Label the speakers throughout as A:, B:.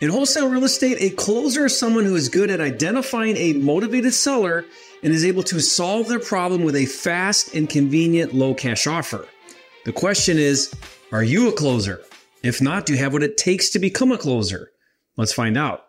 A: In wholesale real estate, a closer is someone who is good at identifying a motivated seller and is able to solve their problem with a fast and convenient low cash offer. The question is Are you a closer? If not, do you have what it takes to become a closer? Let's find out.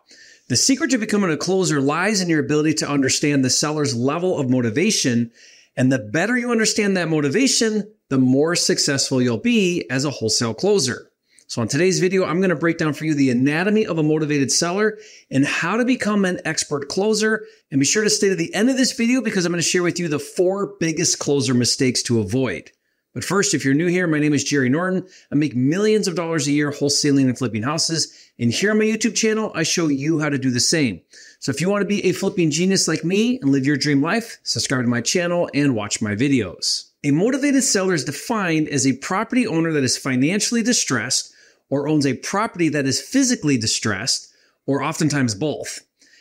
A: The secret to becoming a closer lies in your ability to understand the seller's level of motivation. And the better you understand that motivation, the more successful you'll be as a wholesale closer. So in today's video, I'm going to break down for you the anatomy of a motivated seller and how to become an expert closer. And be sure to stay to the end of this video because I'm going to share with you the four biggest closer mistakes to avoid. But first, if you're new here, my name is Jerry Norton. I make millions of dollars a year wholesaling and flipping houses. And here on my YouTube channel, I show you how to do the same. So if you want to be a flipping genius like me and live your dream life, subscribe to my channel and watch my videos. A motivated seller is defined as a property owner that is financially distressed or owns a property that is physically distressed, or oftentimes both.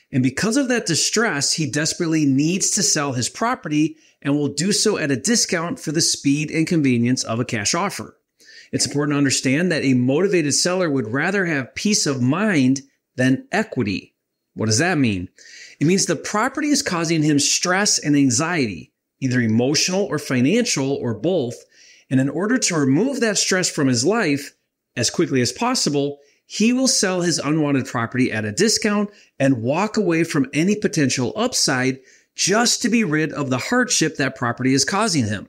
A: And because of that distress, he desperately needs to sell his property and will do so at a discount for the speed and convenience of a cash offer. It's important to understand that a motivated seller would rather have peace of mind than equity. What does that mean? It means the property is causing him stress and anxiety, either emotional or financial or both. And in order to remove that stress from his life, as quickly as possible, he will sell his unwanted property at a discount and walk away from any potential upside just to be rid of the hardship that property is causing him.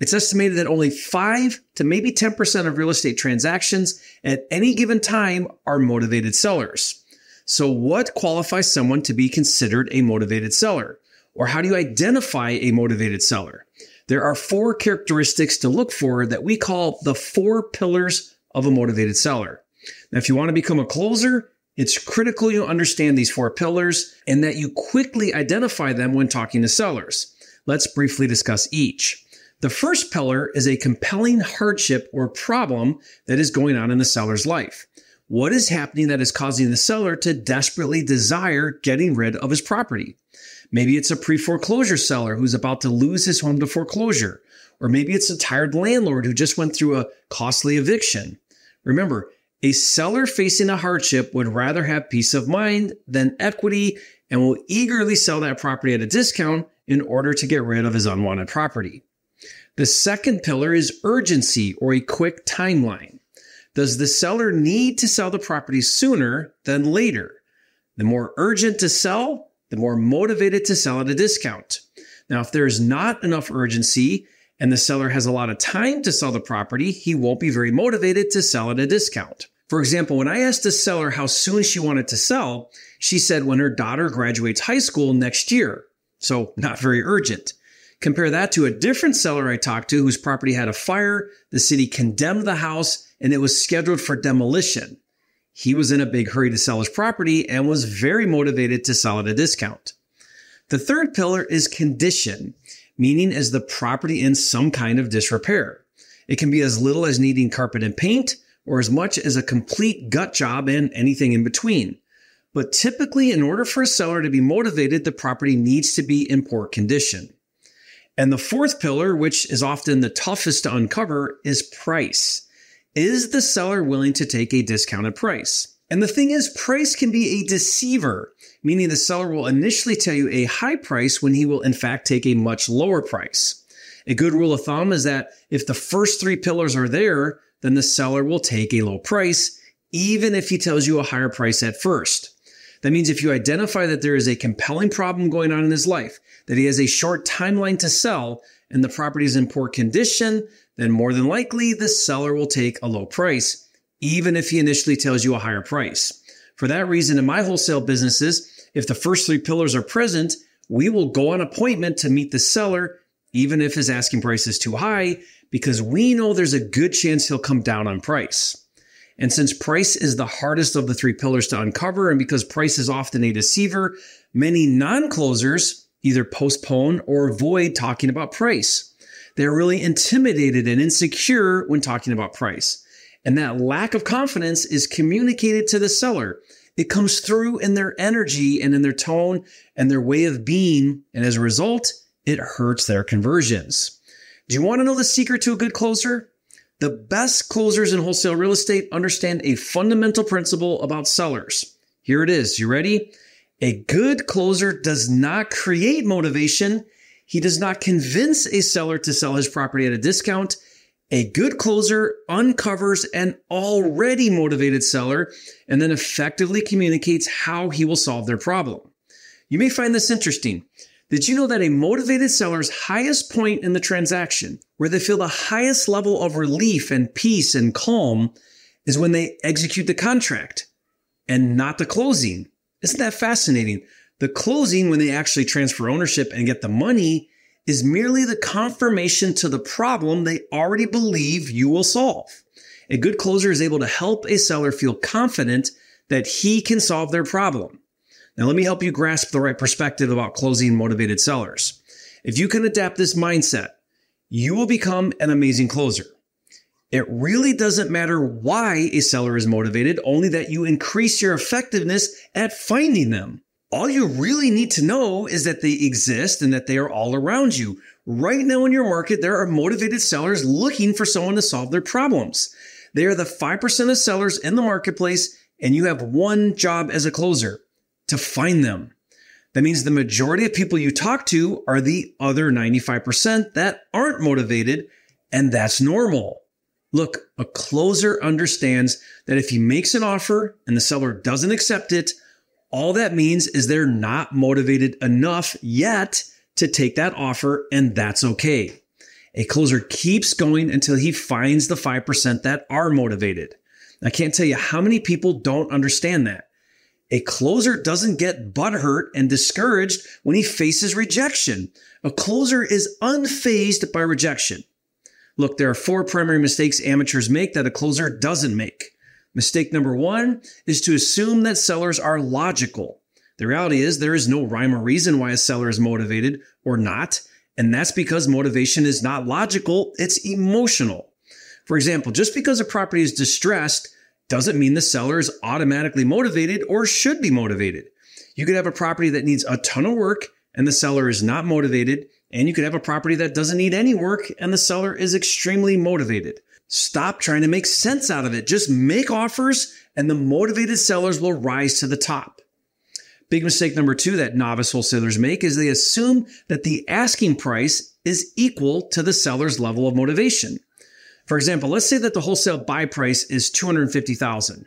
A: It's estimated that only 5 to maybe 10% of real estate transactions at any given time are motivated sellers. So, what qualifies someone to be considered a motivated seller? Or how do you identify a motivated seller? There are four characteristics to look for that we call the four pillars of a motivated seller. Now, if you want to become a closer, it's critical you understand these four pillars and that you quickly identify them when talking to sellers. Let's briefly discuss each. The first pillar is a compelling hardship or problem that is going on in the seller's life. What is happening that is causing the seller to desperately desire getting rid of his property? Maybe it's a pre foreclosure seller who's about to lose his home to foreclosure. Or maybe it's a tired landlord who just went through a costly eviction. Remember, a seller facing a hardship would rather have peace of mind than equity and will eagerly sell that property at a discount in order to get rid of his unwanted property. The second pillar is urgency or a quick timeline. Does the seller need to sell the property sooner than later? The more urgent to sell, the more motivated to sell at a discount. Now, if there is not enough urgency, and the seller has a lot of time to sell the property, he won't be very motivated to sell at a discount. For example, when I asked the seller how soon she wanted to sell, she said when her daughter graduates high school next year. So not very urgent. Compare that to a different seller I talked to whose property had a fire, the city condemned the house, and it was scheduled for demolition. He was in a big hurry to sell his property and was very motivated to sell at a discount. The third pillar is condition meaning is the property in some kind of disrepair. It can be as little as needing carpet and paint, or as much as a complete gut job and anything in between. But typically, in order for a seller to be motivated, the property needs to be in poor condition. And the fourth pillar, which is often the toughest to uncover, is price. Is the seller willing to take a discounted price? And the thing is, price can be a deceiver, meaning the seller will initially tell you a high price when he will in fact take a much lower price. A good rule of thumb is that if the first three pillars are there, then the seller will take a low price, even if he tells you a higher price at first. That means if you identify that there is a compelling problem going on in his life, that he has a short timeline to sell, and the property is in poor condition, then more than likely the seller will take a low price even if he initially tells you a higher price. For that reason, in my wholesale businesses, if the first three pillars are present, we will go on appointment to meet the seller, even if his asking price is too high, because we know there's a good chance he'll come down on price. And since price is the hardest of the three pillars to uncover, and because price is often a deceiver, many non closers either postpone or avoid talking about price. They're really intimidated and insecure when talking about price. And that lack of confidence is communicated to the seller. It comes through in their energy and in their tone and their way of being. And as a result, it hurts their conversions. Do you want to know the secret to a good closer? The best closers in wholesale real estate understand a fundamental principle about sellers. Here it is. You ready? A good closer does not create motivation. He does not convince a seller to sell his property at a discount. A good closer uncovers an already motivated seller and then effectively communicates how he will solve their problem. You may find this interesting. Did you know that a motivated seller's highest point in the transaction, where they feel the highest level of relief and peace and calm, is when they execute the contract and not the closing? Isn't that fascinating? The closing, when they actually transfer ownership and get the money, is merely the confirmation to the problem they already believe you will solve. A good closer is able to help a seller feel confident that he can solve their problem. Now, let me help you grasp the right perspective about closing motivated sellers. If you can adapt this mindset, you will become an amazing closer. It really doesn't matter why a seller is motivated, only that you increase your effectiveness at finding them. All you really need to know is that they exist and that they are all around you. Right now in your market, there are motivated sellers looking for someone to solve their problems. They are the 5% of sellers in the marketplace, and you have one job as a closer to find them. That means the majority of people you talk to are the other 95% that aren't motivated, and that's normal. Look, a closer understands that if he makes an offer and the seller doesn't accept it, all that means is they're not motivated enough yet to take that offer, and that's okay. A closer keeps going until he finds the 5% that are motivated. I can't tell you how many people don't understand that. A closer doesn't get butthurt and discouraged when he faces rejection. A closer is unfazed by rejection. Look, there are four primary mistakes amateurs make that a closer doesn't make. Mistake number one is to assume that sellers are logical. The reality is there is no rhyme or reason why a seller is motivated or not. And that's because motivation is not logical, it's emotional. For example, just because a property is distressed doesn't mean the seller is automatically motivated or should be motivated. You could have a property that needs a ton of work and the seller is not motivated. And you could have a property that doesn't need any work and the seller is extremely motivated. Stop trying to make sense out of it. Just make offers and the motivated sellers will rise to the top. Big mistake number two that novice wholesalers make is they assume that the asking price is equal to the seller's level of motivation. For example, let's say that the wholesale buy price is 250,000.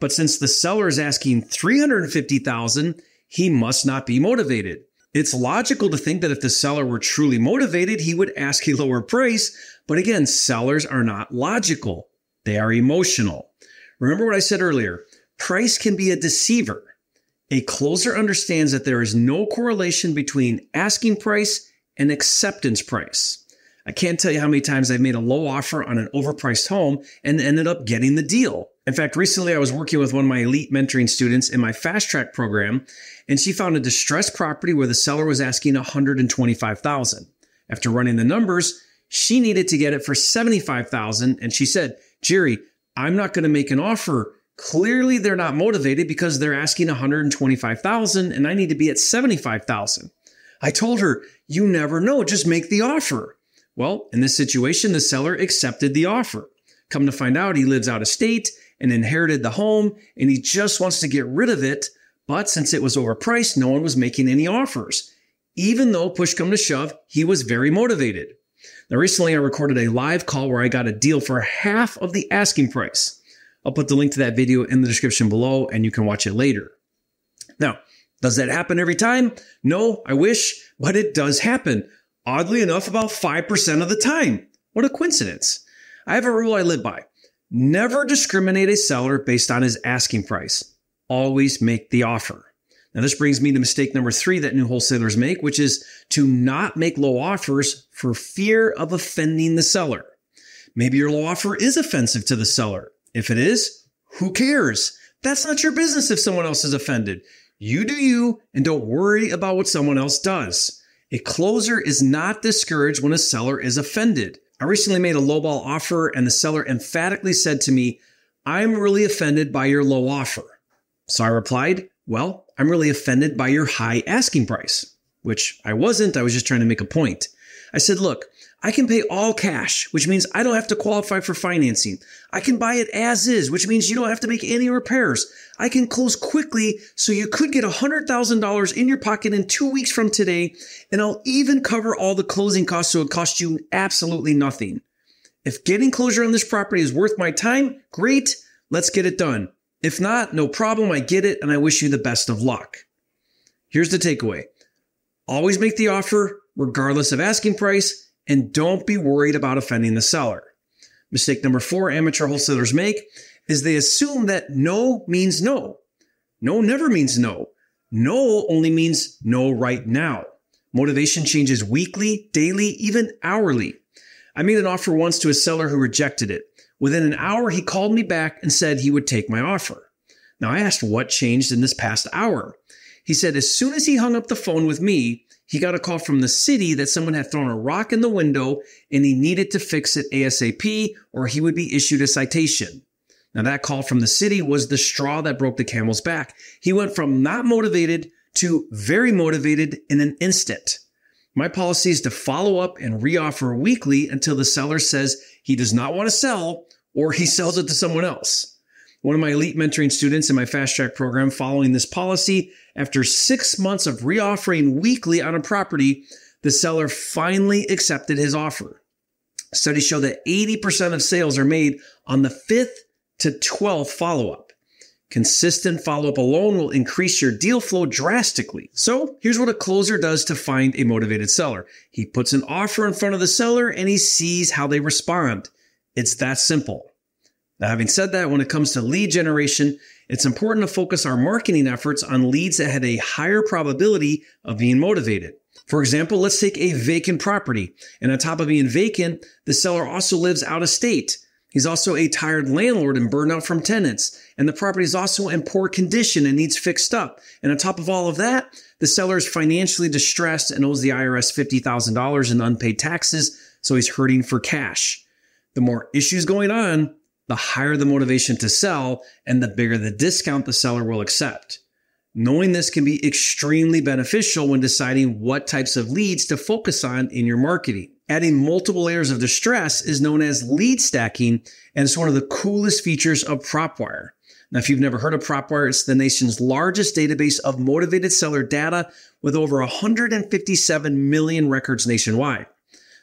A: But since the seller is asking 350,000, he must not be motivated. It's logical to think that if the seller were truly motivated, he would ask a lower price. But again, sellers are not logical. They are emotional. Remember what I said earlier. Price can be a deceiver. A closer understands that there is no correlation between asking price and acceptance price. I can't tell you how many times I've made a low offer on an overpriced home and ended up getting the deal. In fact, recently I was working with one of my elite mentoring students in my fast track program, and she found a distressed property where the seller was asking 125,000. After running the numbers, she needed to get it for 75,000, and she said, "Jerry, I'm not going to make an offer. Clearly they're not motivated because they're asking 125,000, and I need to be at $75,000." I told her, "You never know, just make the offer." Well, in this situation, the seller accepted the offer. Come to find out, he lives out of state and inherited the home and he just wants to get rid of it. But since it was overpriced, no one was making any offers. Even though push come to shove, he was very motivated. Now, recently I recorded a live call where I got a deal for half of the asking price. I'll put the link to that video in the description below and you can watch it later. Now, does that happen every time? No, I wish, but it does happen. Oddly enough, about 5% of the time. What a coincidence. I have a rule I live by. Never discriminate a seller based on his asking price. Always make the offer. Now, this brings me to mistake number three that new wholesalers make, which is to not make low offers for fear of offending the seller. Maybe your low offer is offensive to the seller. If it is, who cares? That's not your business if someone else is offended. You do you and don't worry about what someone else does. A closer is not discouraged when a seller is offended. I recently made a lowball offer and the seller emphatically said to me, I'm really offended by your low offer. So I replied, Well, I'm really offended by your high asking price, which I wasn't. I was just trying to make a point. I said, Look, I can pay all cash, which means I don't have to qualify for financing. I can buy it as is, which means you don't have to make any repairs. I can close quickly, so you could get $100,000 in your pocket in two weeks from today, and I'll even cover all the closing costs so it costs you absolutely nothing. If getting closure on this property is worth my time, great, let's get it done. If not, no problem, I get it, and I wish you the best of luck. Here's the takeaway always make the offer, regardless of asking price and don't be worried about offending the seller. Mistake number four amateur wholesalers make is they assume that no means no. No never means no. No only means no right now. Motivation changes weekly, daily, even hourly. I made an offer once to a seller who rejected it. Within an hour, he called me back and said he would take my offer. Now I asked what changed in this past hour. He said as soon as he hung up the phone with me, he got a call from the city that someone had thrown a rock in the window and he needed to fix it ASAP or he would be issued a citation. Now that call from the city was the straw that broke the camel's back. He went from not motivated to very motivated in an instant. My policy is to follow up and reoffer weekly until the seller says he does not want to sell or he sells it to someone else. One of my elite mentoring students in my fast track program following this policy, after six months of reoffering weekly on a property, the seller finally accepted his offer. Studies show that 80% of sales are made on the fifth to 12th follow up. Consistent follow up alone will increase your deal flow drastically. So here's what a closer does to find a motivated seller. He puts an offer in front of the seller and he sees how they respond. It's that simple. Now, having said that, when it comes to lead generation, it's important to focus our marketing efforts on leads that have a higher probability of being motivated. For example, let's take a vacant property. And on top of being vacant, the seller also lives out of state. He's also a tired landlord and burned out from tenants. And the property is also in poor condition and needs fixed up. And on top of all of that, the seller is financially distressed and owes the IRS $50,000 in unpaid taxes. So he's hurting for cash. The more issues going on, the higher the motivation to sell and the bigger the discount the seller will accept. Knowing this can be extremely beneficial when deciding what types of leads to focus on in your marketing. Adding multiple layers of distress is known as lead stacking, and it's one of the coolest features of PropWire. Now, if you've never heard of PropWire, it's the nation's largest database of motivated seller data with over 157 million records nationwide.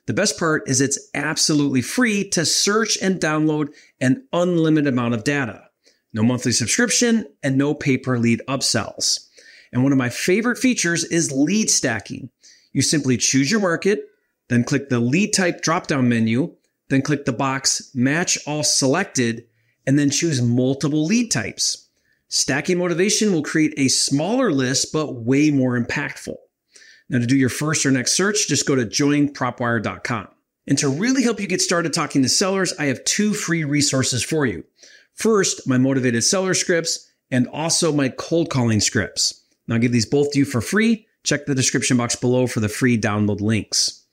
A: The best part is it's absolutely free to search and download an unlimited amount of data. No monthly subscription and no pay per lead upsells. And one of my favorite features is lead stacking. You simply choose your market, then click the lead type drop down menu, then click the box match all selected, and then choose multiple lead types. Stacking motivation will create a smaller list, but way more impactful. Now, to do your first or next search, just go to joinpropwire.com. And to really help you get started talking to sellers, I have two free resources for you. First, my motivated seller scripts and also my cold calling scripts. Now, I'll give these both to you for free. Check the description box below for the free download links.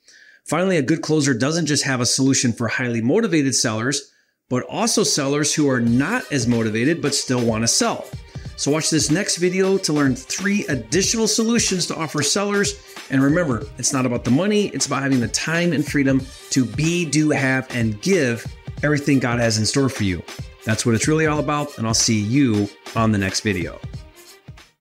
A: Finally, a good closer doesn't just have a solution for highly motivated sellers, but also sellers who are not as motivated but still want to sell. So watch this next video to learn three additional solutions to offer sellers. And remember, it's not about the money, it's about having the time and freedom to be, do, have, and give everything God has in store for you. That's what it's really all about, and I'll see you on the next video.